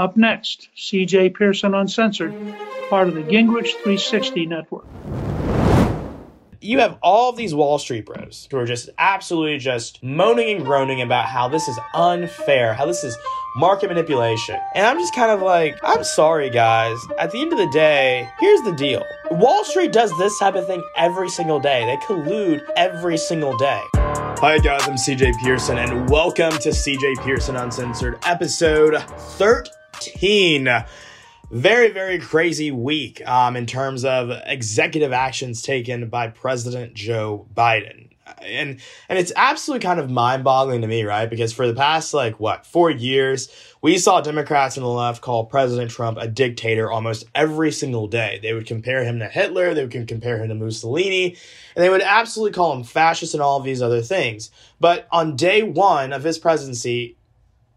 Up next, CJ Pearson Uncensored, part of the Gingrich 360 Network you have all of these Wall Street bros who are just absolutely just moaning and groaning about how this is unfair, how this is market manipulation. And I'm just kind of like, I'm sorry, guys. At the end of the day, here's the deal Wall Street does this type of thing every single day, they collude every single day. Hi, guys, I'm CJ Pearson, and welcome to CJ Pearson Uncensored, episode 13 very, very crazy week um, in terms of executive actions taken by President Joe Biden. And and it's absolutely kind of mind-boggling to me, right? Because for the past like what, 4 years, we saw Democrats on the left call President Trump a dictator almost every single day. They would compare him to Hitler, they would compare him to Mussolini, and they would absolutely call him fascist and all of these other things. But on day 1 of his presidency,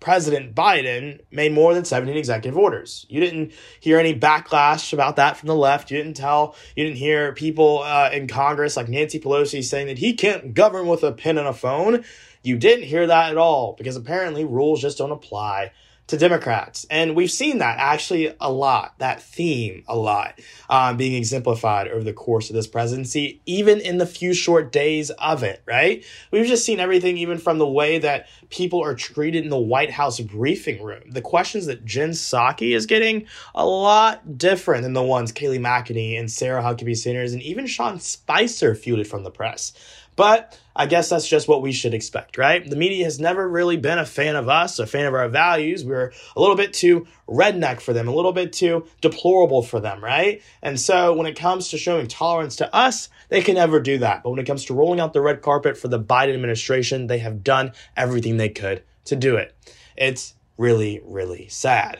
President Biden made more than 17 executive orders. You didn't hear any backlash about that from the left. You didn't tell, you didn't hear people uh, in Congress like Nancy Pelosi saying that he can't govern with a pen and a phone. You didn't hear that at all because apparently rules just don't apply to Democrats. And we've seen that actually a lot, that theme a lot, um, being exemplified over the course of this presidency, even in the few short days of it, right? We've just seen everything, even from the way that people are treated in the White House briefing room. The questions that Jen Psaki is getting, a lot different than the ones Kayleigh McEnany and Sarah Huckabee Sanders and even Sean Spicer fielded from the press. But I guess that's just what we should expect, right? The media has never really been a fan of us, a fan of our values. We're a little bit too redneck for them, a little bit too deplorable for them, right? And so when it comes to showing tolerance to us, they can never do that. But when it comes to rolling out the red carpet for the Biden administration, they have done everything they could to do it. It's really, really sad.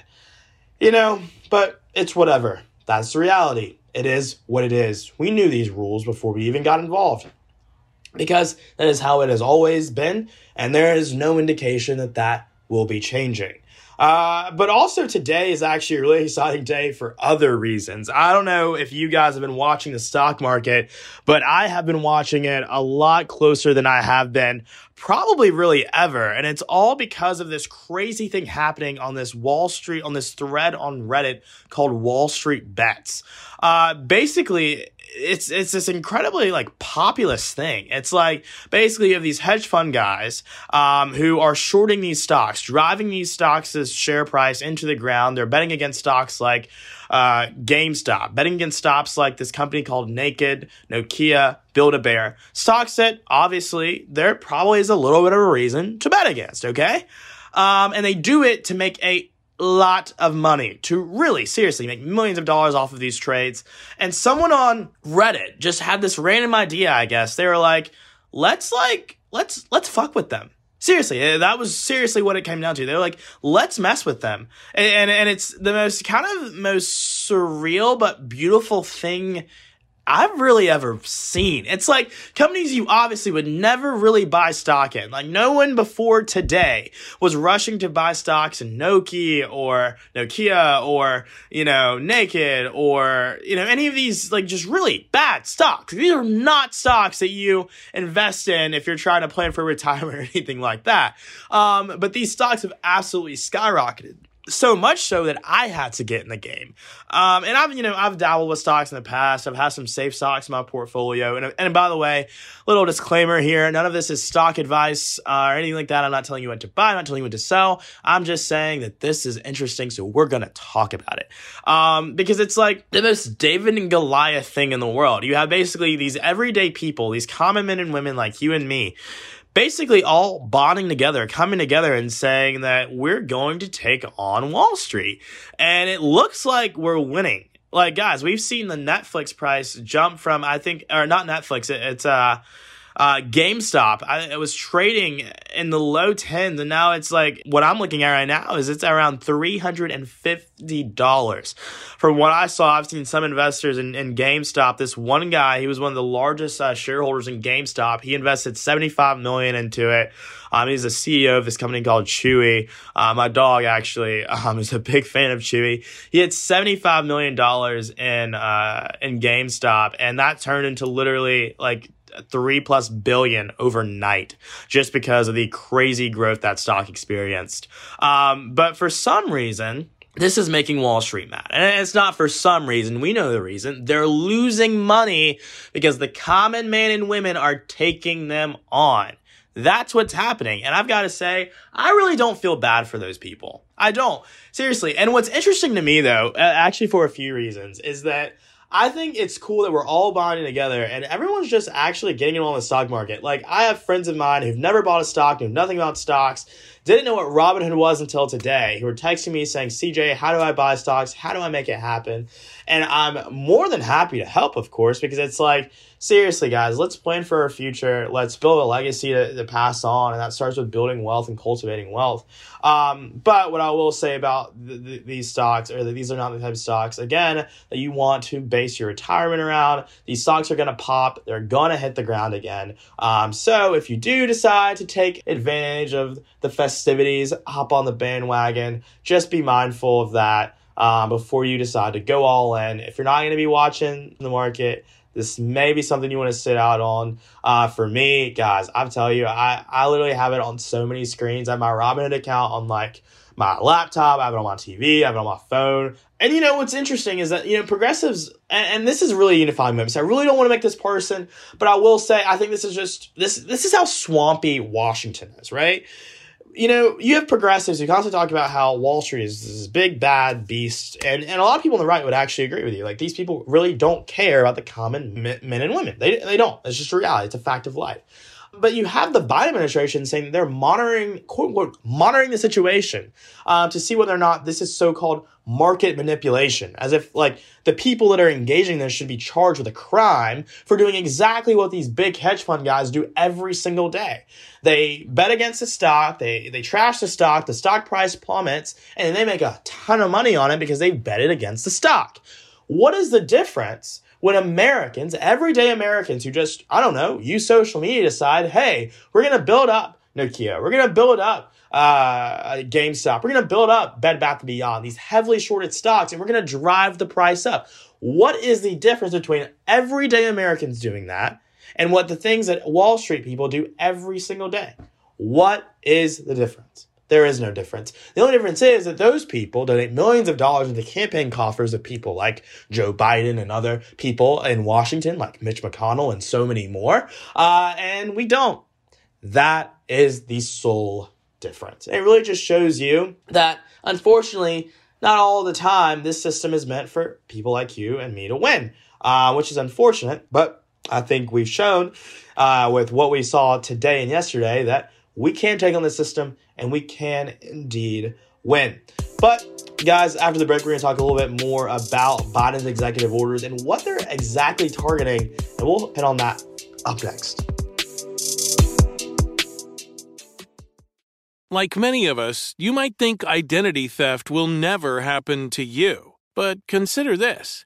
You know, but it's whatever. That's the reality. It is what it is. We knew these rules before we even got involved because that is how it has always been, and there is no indication that that will be changing. Uh, but also today is actually a really exciting day for other reasons. I don't know if you guys have been watching the stock market, but I have been watching it a lot closer than I have been probably really ever. And it's all because of this crazy thing happening on this Wall Street, on this thread on Reddit called Wall Street Bets. Uh, basically, it's it's this incredibly like populist thing. It's like basically you have these hedge fund guys um, who are shorting these stocks, driving these stocks' share price into the ground. They're betting against stocks like uh, GameStop, betting against stocks like this company called Naked, Nokia, Build a Bear. Stocks that obviously there probably is a little bit of a reason to bet against. Okay. Um, and they do it to make a lot of money to really seriously make millions of dollars off of these trades. And someone on Reddit just had this random idea, I guess. They were like, let's like, let's, let's fuck with them. Seriously, eh, that was seriously what it came down to. They were like, let's mess with them. And, and, and it's the most kind of most surreal but beautiful thing I've really ever seen. It's like companies you obviously would never really buy stock in. Like no one before today was rushing to buy stocks in Nokia or Nokia or, you know, Naked or, you know, any of these like just really bad stocks. These are not stocks that you invest in if you're trying to plan for retirement or anything like that. Um, but these stocks have absolutely skyrocketed so much so that I had to get in the game. Um, and I've, you know, I've dabbled with stocks in the past. I've had some safe stocks in my portfolio. And, and by the way, little disclaimer here, none of this is stock advice uh, or anything like that. I'm not telling you what to buy. I'm not telling you what to sell. I'm just saying that this is interesting. So we're going to talk about it. Um, because it's like the most David and Goliath thing in the world. You have basically these everyday people, these common men and women like you and me basically all bonding together, coming together and saying that we're going to take on Wall Street. And it looks like we're winning. Like, guys, we've seen the Netflix price jump from, I think, or not Netflix, it, it's, uh, uh, GameStop, I, it was trading in the low tens, and now it's like what I'm looking at right now is it's around three hundred and fifty dollars. From what I saw, I've seen some investors in, in GameStop. This one guy, he was one of the largest uh, shareholders in GameStop. He invested seventy five million into it. Um, he's the CEO of this company called Chewy. Uh, my dog actually um, is a big fan of Chewy. He had seventy five million dollars in uh, in GameStop, and that turned into literally like three plus billion overnight just because of the crazy growth that stock experienced. Um, but for some reason, this is making Wall Street mad. And it's not for some reason. We know the reason. They're losing money because the common man and women are taking them on. That's what's happening. And I've got to say, I really don't feel bad for those people. I don't. Seriously. And what's interesting to me, though, actually for a few reasons, is that I think it's cool that we're all bonding together and everyone's just actually getting in on the stock market. Like, I have friends of mine who've never bought a stock, knew nothing about stocks, didn't know what Robinhood was until today, who were texting me saying, CJ, how do I buy stocks? How do I make it happen? And I'm more than happy to help, of course, because it's like, seriously, guys, let's plan for our future. Let's build a legacy to, to pass on. And that starts with building wealth and cultivating wealth. Um, but what I will say about the, the, these stocks, or these are not the type of stocks, again, that you want to base your retirement around. These stocks are going to pop, they're going to hit the ground again. Um, so if you do decide to take advantage of the festivities, hop on the bandwagon, just be mindful of that. Um, before you decide to go all in. If you're not going to be watching the market, this may be something you want to sit out on. Uh, for me, guys, I'm telling you, I, I literally have it on so many screens. I have my Robinhood account on like my laptop, I have it on my TV, I have it on my phone. And you know what's interesting is that you know progressives, and, and this is really unifying movement. So I really don't want to make this person, but I will say I think this is just this this is how swampy Washington is, right? You know, you have progressives who constantly talk about how Wall Street is this big bad beast, and, and a lot of people on the right would actually agree with you. Like these people really don't care about the common men and women. They they don't. It's just a reality. It's a fact of life. But you have the Biden administration saying they're monitoring, quote unquote, monitoring the situation uh, to see whether or not this is so called market manipulation, as if like the people that are engaging in this should be charged with a crime for doing exactly what these big hedge fund guys do every single day. They bet against the stock, they they trash the stock, the stock price plummets, and they make a ton of money on it because they betted against the stock. What is the difference when Americans, everyday Americans who just, I don't know, use social media decide, hey, we're going to build up Nokia, we're going to build up uh, GameStop, we're going to build up Bed Bath & Beyond, these heavily shorted stocks, and we're going to drive the price up. What is the difference between everyday Americans doing that and what the things that Wall Street people do every single day? What is the difference? There is no difference. The only difference is that those people donate millions of dollars into campaign coffers of people like Joe Biden and other people in Washington, like Mitch McConnell and so many more. Uh, and we don't. That is the sole difference. And It really just shows you that, unfortunately, not all the time this system is meant for people like you and me to win, uh, which is unfortunate. But I think we've shown uh, with what we saw today and yesterday that we can take on the system and we can indeed win. But guys, after the break, we're going to talk a little bit more about Biden's executive orders and what they're exactly targeting, and we'll hit on that up next. Like many of us, you might think identity theft will never happen to you. But consider this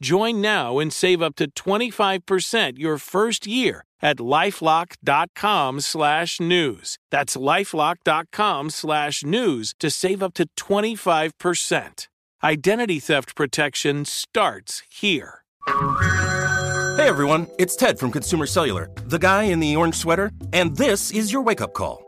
Join now and save up to 25% your first year at lifelock.com slash news. That's lifelock.com slash news to save up to 25%. Identity theft protection starts here. Hey everyone, it's Ted from Consumer Cellular, the guy in the orange sweater, and this is your wake up call.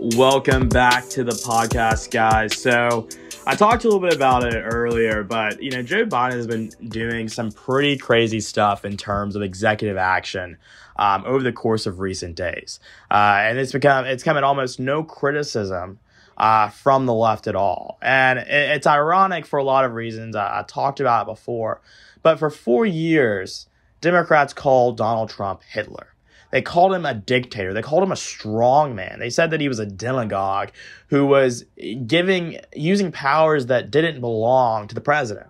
Welcome back to the podcast, guys. So, I talked a little bit about it earlier, but you know, Joe Biden has been doing some pretty crazy stuff in terms of executive action um, over the course of recent days, uh, and it's become it's come at almost no criticism uh, from the left at all, and it, it's ironic for a lot of reasons. I, I talked about it before, but for four years, Democrats called Donald Trump Hitler. They called him a dictator. They called him a strong man. They said that he was a demagogue who was giving using powers that didn't belong to the president.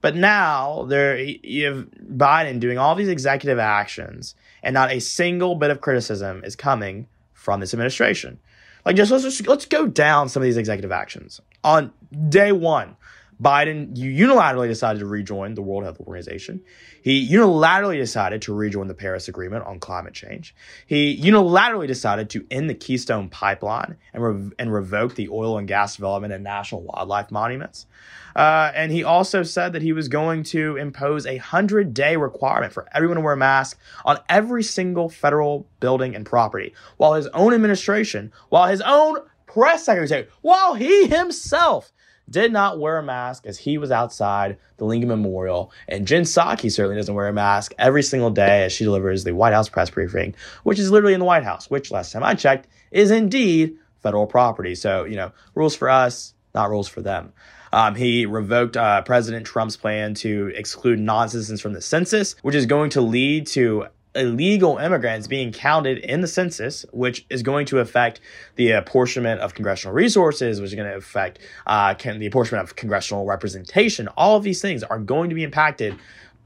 But now there you have Biden doing all these executive actions, and not a single bit of criticism is coming from this administration. Like just let's just, let's go down some of these executive actions. On day one, Biden unilaterally decided to rejoin the World Health Organization. He unilaterally decided to rejoin the Paris Agreement on climate change. He unilaterally decided to end the Keystone Pipeline and, re- and revoke the oil and gas development and national wildlife monuments. Uh, and he also said that he was going to impose a 100 day requirement for everyone to wear a mask on every single federal building and property, while his own administration, while his own press secretary, while he himself did not wear a mask as he was outside the Lincoln Memorial. And Jen Psaki certainly doesn't wear a mask every single day as she delivers the White House press briefing, which is literally in the White House, which last time I checked is indeed federal property. So, you know, rules for us, not rules for them. Um, he revoked uh, President Trump's plan to exclude non citizens from the census, which is going to lead to illegal immigrants being counted in the census, which is going to affect the apportionment of congressional resources, which is going to affect uh, can, the apportionment of congressional representation. All of these things are going to be impacted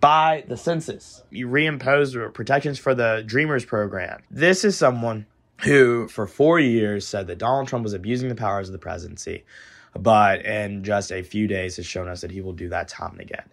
by the census. You reimpose protections for the Dreamers program. This is someone who, for four years, said that Donald Trump was abusing the powers of the presidency, but in just a few days has shown us that he will do that time and again.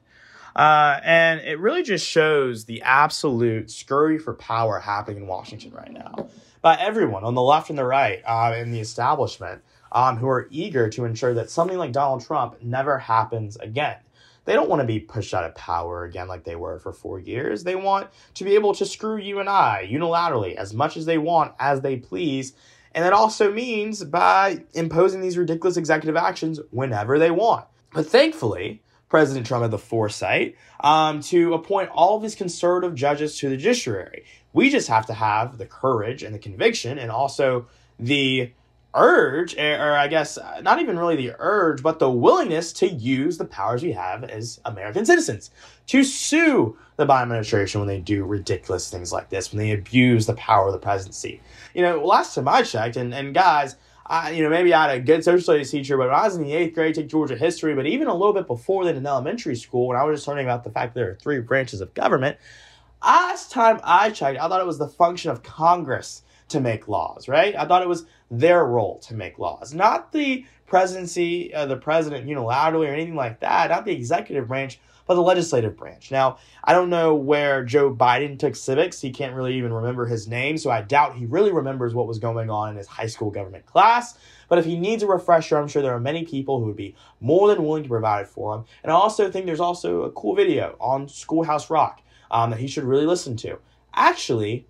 Uh, and it really just shows the absolute scurry for power happening in Washington right now by everyone on the left and the right uh, in the establishment um, who are eager to ensure that something like Donald Trump never happens again. They don't want to be pushed out of power again like they were for four years. They want to be able to screw you and I unilaterally as much as they want, as they please. And that also means by imposing these ridiculous executive actions whenever they want. But thankfully, President Trump had the foresight um, to appoint all of his conservative judges to the judiciary. We just have to have the courage and the conviction and also the urge, eh, or I guess uh, not even really the urge, but the willingness to use the powers we have as American citizens to sue the Biden administration when they do ridiculous things like this, when they abuse the power of the presidency. You know, last time I checked, and, and guys, I, you know, maybe I had a good social studies teacher, but when I was in the eighth grade, take Georgia history, but even a little bit before then in elementary school, when I was just learning about the fact that there are three branches of government, last time I checked, I thought it was the function of Congress to make laws, right? I thought it was their role to make laws, not the presidency, uh, the president unilaterally or anything like that, not the executive branch, but the legislative branch. Now, I don't know where Joe Biden took civics. He can't really even remember his name, so I doubt he really remembers what was going on in his high school government class. But if he needs a refresher, I'm sure there are many people who would be more than willing to provide it for him. And I also think there's also a cool video on Schoolhouse Rock um, that he should really listen to. Actually,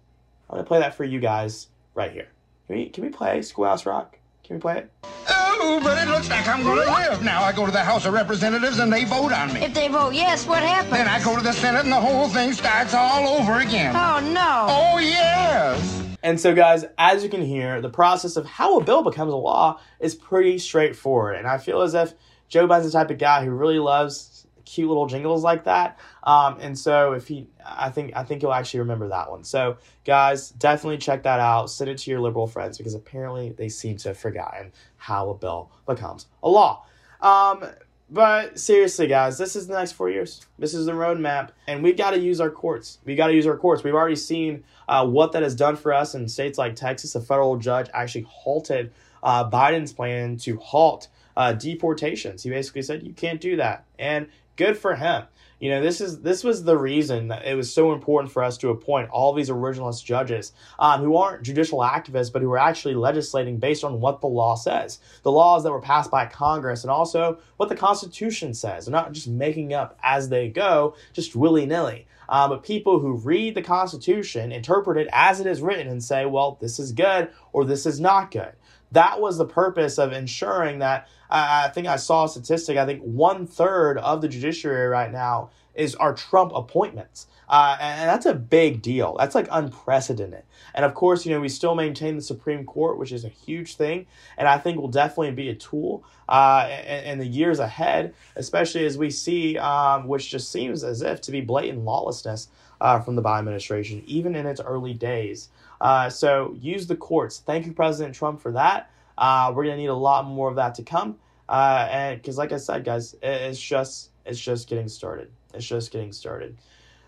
I'm going to play that for you guys right here. Can we, can we play Schoolhouse Rock? Can we play it? Oh, but it looks like I'm going to live. Now I go to the House of Representatives and they vote on me. If they vote yes, what happens? Then I go to the Senate and the whole thing starts all over again. Oh, no. Oh, yes. And so, guys, as you can hear, the process of how a bill becomes a law is pretty straightforward. And I feel as if Joe Biden's the type of guy who really loves cute little jingles like that. Um, and so if he, I think, I think you'll actually remember that one. So guys, definitely check that out. Send it to your liberal friends because apparently they seem to have forgotten how a bill becomes a law. Um, but seriously, guys, this is the next four years. This is the roadmap, and we've got to use our courts. We got to use our courts. We've already seen uh, what that has done for us in states like Texas. A federal judge actually halted uh, Biden's plan to halt uh, deportations. He basically said you can't do that, and good for him. You know, this is this was the reason that it was so important for us to appoint all these originalist judges um, who aren't judicial activists, but who are actually legislating based on what the law says, the laws that were passed by Congress, and also what the Constitution says. They're not just making up as they go, just willy nilly. Um, but people who read the Constitution, interpret it as it is written, and say, well, this is good or this is not good. That was the purpose of ensuring that I think I saw a statistic. I think one third of the judiciary right now is our Trump appointments. Uh, and that's a big deal. That's like unprecedented. And of course, you know, we still maintain the Supreme Court, which is a huge thing. And I think will definitely be a tool uh, in, in, the years ahead, especially as we see, um, which just seems as if to be blatant lawlessness uh, from the Biden administration, even in its early days. Uh, so use the courts. Thank you, President Trump, for that. Uh, we're gonna need a lot more of that to come. Uh, and because, like I said, guys, it's just it's just getting started. It's just getting started.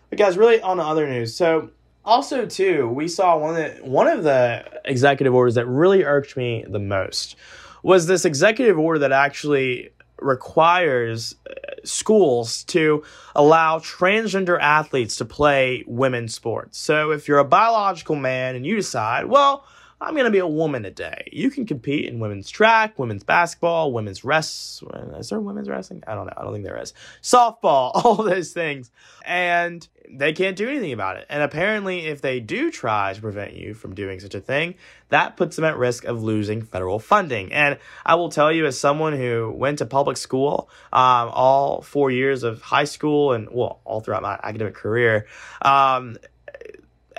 But guys, really on the other news, so also too, we saw one of the one of the executive orders that really irked me the most was this executive order that actually requires schools to allow transgender athletes to play women's sports. So if you're a biological man and you decide, well, I'm going to be a woman today. You can compete in women's track, women's basketball, women's rest. Is there women's wrestling? I don't know. I don't think there is. Softball, all those things. And they can't do anything about it. And apparently, if they do try to prevent you from doing such a thing, that puts them at risk of losing federal funding. And I will tell you, as someone who went to public school um, all four years of high school and, well, all throughout my academic career, um,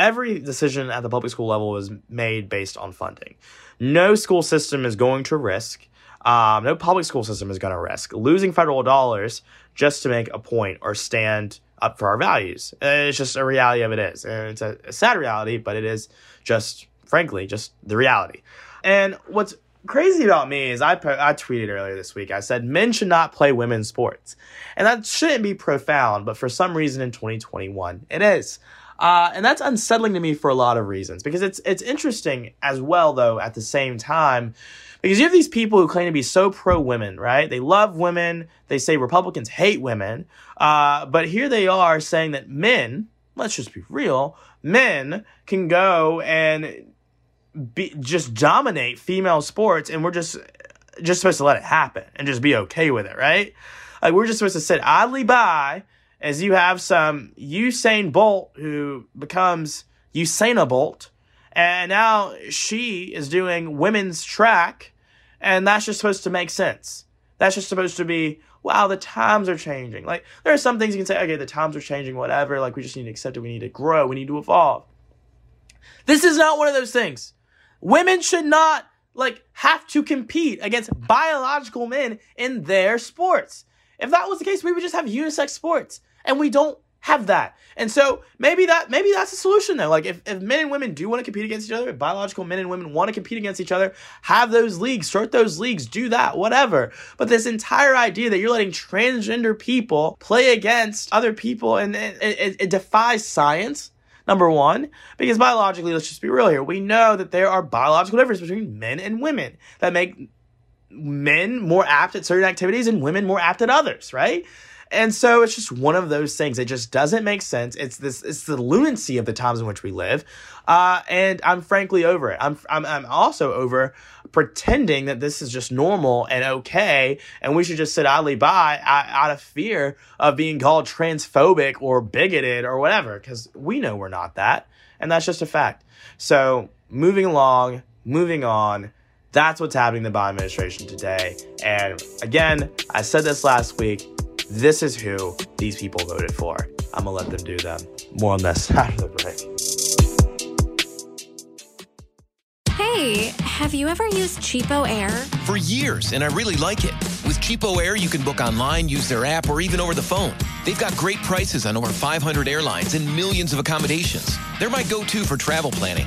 every decision at the public school level is made based on funding. No school system is going to risk, um, no public school system is going to risk losing federal dollars just to make a point or stand up for our values. It's just a reality of it is. And it's a, a sad reality, but it is just, frankly, just the reality. And what's crazy about me is I, I tweeted earlier this week. I said men should not play women's sports. And that shouldn't be profound, but for some reason in 2021, it is. Uh, and that's unsettling to me for a lot of reasons because it's it's interesting as well though at the same time because you have these people who claim to be so pro women, right? They love women. They say Republicans hate women, uh, but here they are saying that men, let's just be real, men can go and be, just dominate female sports, and we're just just supposed to let it happen and just be okay with it, right? Like we're just supposed to sit idly by as you have some Usain Bolt who becomes Usaina Bolt, and now she is doing women's track, and that's just supposed to make sense. That's just supposed to be, wow, the times are changing. Like, there are some things you can say, okay, the times are changing, whatever. Like, we just need to accept it. We need to grow. We need to evolve. This is not one of those things. Women should not like have to compete against biological men in their sports. If that was the case, we would just have unisex sports. And we don't have that. And so maybe that maybe that's the solution though. Like if, if men and women do want to compete against each other, if biological men and women want to compete against each other, have those leagues, start those leagues, do that, whatever. But this entire idea that you're letting transgender people play against other people and it, it, it defies science. Number one, because biologically, let's just be real here. We know that there are biological differences between men and women that make men more apt at certain activities and women more apt at others, right? And so it's just one of those things. It just doesn't make sense. It's this, it's the lunacy of the times in which we live. Uh, and I'm frankly over it. I'm, I'm, I'm also over pretending that this is just normal and okay. And we should just sit idly by out of fear of being called transphobic or bigoted or whatever. Cause we know we're not that. And that's just a fact. So moving along, moving on. That's what's happening in the Biden administration today. And again, I said this last week this is who these people voted for. I'm gonna let them do them. More on this after the break. Hey, have you ever used CheapOair? For years, and I really like it. With CheapOair, you can book online, use their app, or even over the phone. They've got great prices on over 500 airlines and millions of accommodations. They're my go to for travel planning.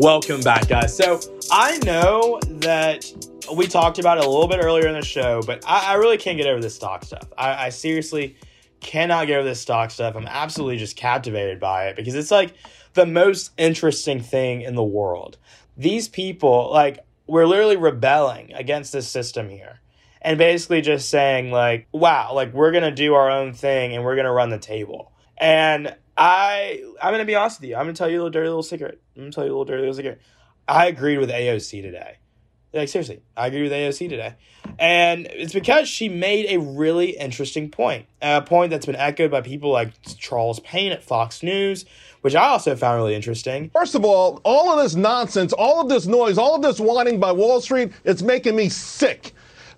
Welcome back, guys. So I know that we talked about it a little bit earlier in the show, but I, I really can't get over this stock stuff. I, I, seriously cannot get over this stock stuff. I'm absolutely just captivated by it because it's like the most interesting thing in the world. These people, like, we're literally rebelling against this system here and basically just saying, like, wow, like, we're going to do our own thing and we're going to run the table. And I I'm gonna be honest with you. I'm gonna tell you a little dirty little secret. I'm gonna tell you a little dirty little secret. I agreed with AOC today. Like seriously, I agree with AOC today, and it's because she made a really interesting point. A point that's been echoed by people like Charles Payne at Fox News, which I also found really interesting. First of all, all of this nonsense, all of this noise, all of this whining by Wall Street, it's making me sick.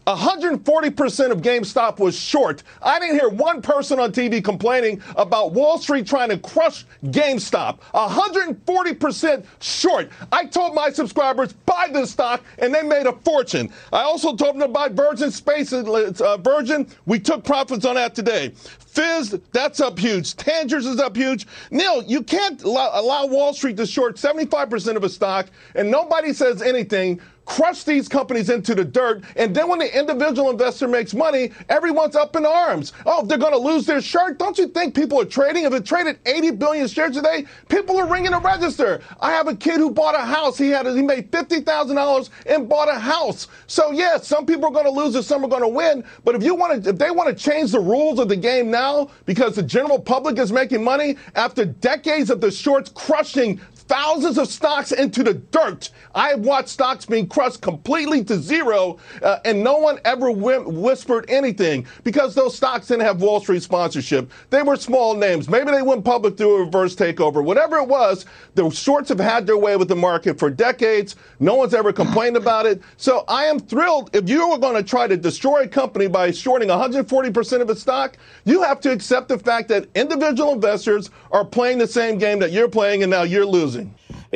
140% of GameStop was short. I didn't hear one person on TV complaining about Wall Street trying to crush GameStop. 140% short. I told my subscribers, buy this stock, and they made a fortune. I also told them to buy Virgin Space, uh, Virgin. We took profits on that today. Fizz, that's up huge. Tangers is up huge. Neil, you can't allow Wall Street to short 75% of a stock, and nobody says anything crush these companies into the dirt. And then when the individual investor makes money, everyone's up in arms. Oh, they're going to lose their shirt. Don't you think people are trading? If it traded 80 billion shares today, people are ringing the register. I have a kid who bought a house. He had he made fifty thousand dollars and bought a house. So yes, some people are going to lose and some are going to win. But if you want to, if they want to change the rules of the game now because the general public is making money after decades of the shorts crushing thousands of stocks into the dirt. I have watched stocks being crushed completely to zero, uh, and no one ever whi- whispered anything because those stocks didn't have Wall Street sponsorship. They were small names. Maybe they went public through a reverse takeover. Whatever it was, the shorts have had their way with the market for decades. No one's ever complained about it. So I am thrilled. If you are going to try to destroy a company by shorting 140% of its stock, you have to accept the fact that individual investors are playing the same game that you're playing, and now you're losing.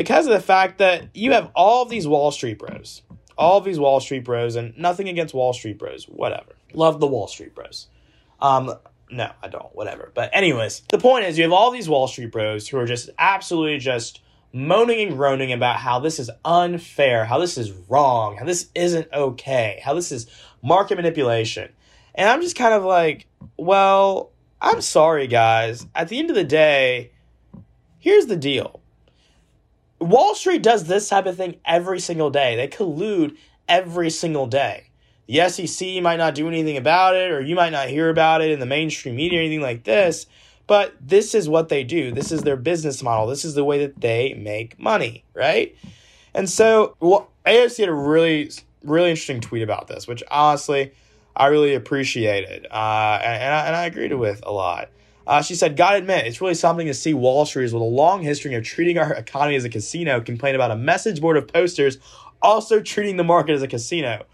Because of the fact that you have all of these Wall Street bros, all of these Wall Street bros, and nothing against Wall Street bros, whatever. Love the Wall Street bros. Um, no, I don't, whatever. But anyways, the point is, you have all these Wall Street bros who are just absolutely just moaning and groaning about how this is unfair, how this is wrong, how this isn't okay, how this is market manipulation. And I'm just kind of like, well, I'm sorry, guys. At the end of the day, here's the deal. Wall Street does this type of thing every single day. They collude every single day. The SEC might not do anything about it, or you might not hear about it in the mainstream media or anything like this, but this is what they do. This is their business model. This is the way that they make money, right? And so, well, AOC had a really, really interesting tweet about this, which honestly, I really appreciated, uh, and, and, I, and I agreed with a lot. Uh, she said, Gotta admit, it's really something to see Wall Streeters with a long history of treating our economy as a casino complain about a message board of posters also treating the market as a casino.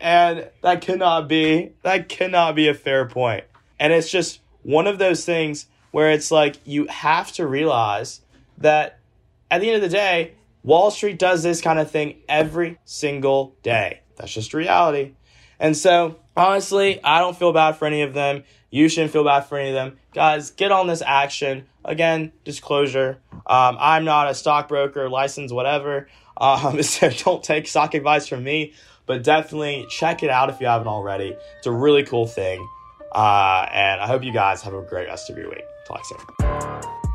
And that cannot be, that cannot be a fair point. And it's just one of those things where it's like you have to realize that at the end of the day, Wall Street does this kind of thing every single day. That's just reality. And so, honestly, I don't feel bad for any of them. You shouldn't feel bad for any of them. Guys, get on this action. Again, disclosure. Um, I'm not a stockbroker, license, whatever. Um, so don't take stock advice from me, but definitely check it out if you haven't already. It's a really cool thing. Uh, and I hope you guys have a great rest of your week. Talk soon.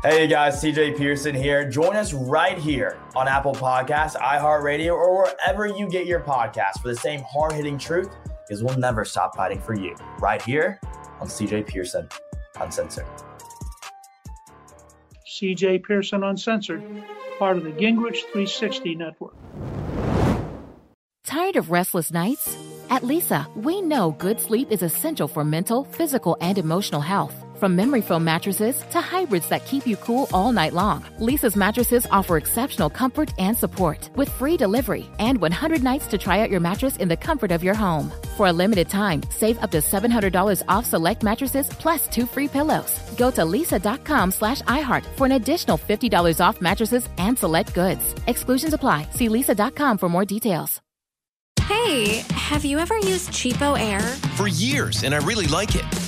Hey guys, CJ Pearson here. Join us right here on Apple Podcasts, iHeartRadio, or wherever you get your podcasts for the same hard hitting truth, because we'll never stop fighting for you. Right here on CJ Pearson Uncensored. CJ Pearson Uncensored, part of the Gingrich 360 Network. Tired of restless nights? At Leesa, we know good sleep is essential for mental, physical, and emotional health. From memory foam mattresses to hybrids that keep you cool all night long, Leesa's mattresses offer exceptional comfort and support with free delivery and 100 nights to try out your mattress in the comfort of your home. For a limited time, save up to $700 off select mattresses plus two free pillows. Go to leesa.com slash iHeart for an additional $50 off mattresses and select goods. Exclusions apply. See leesa.com for more details. Hey, have you ever used CheapOair? For years, and I really like it.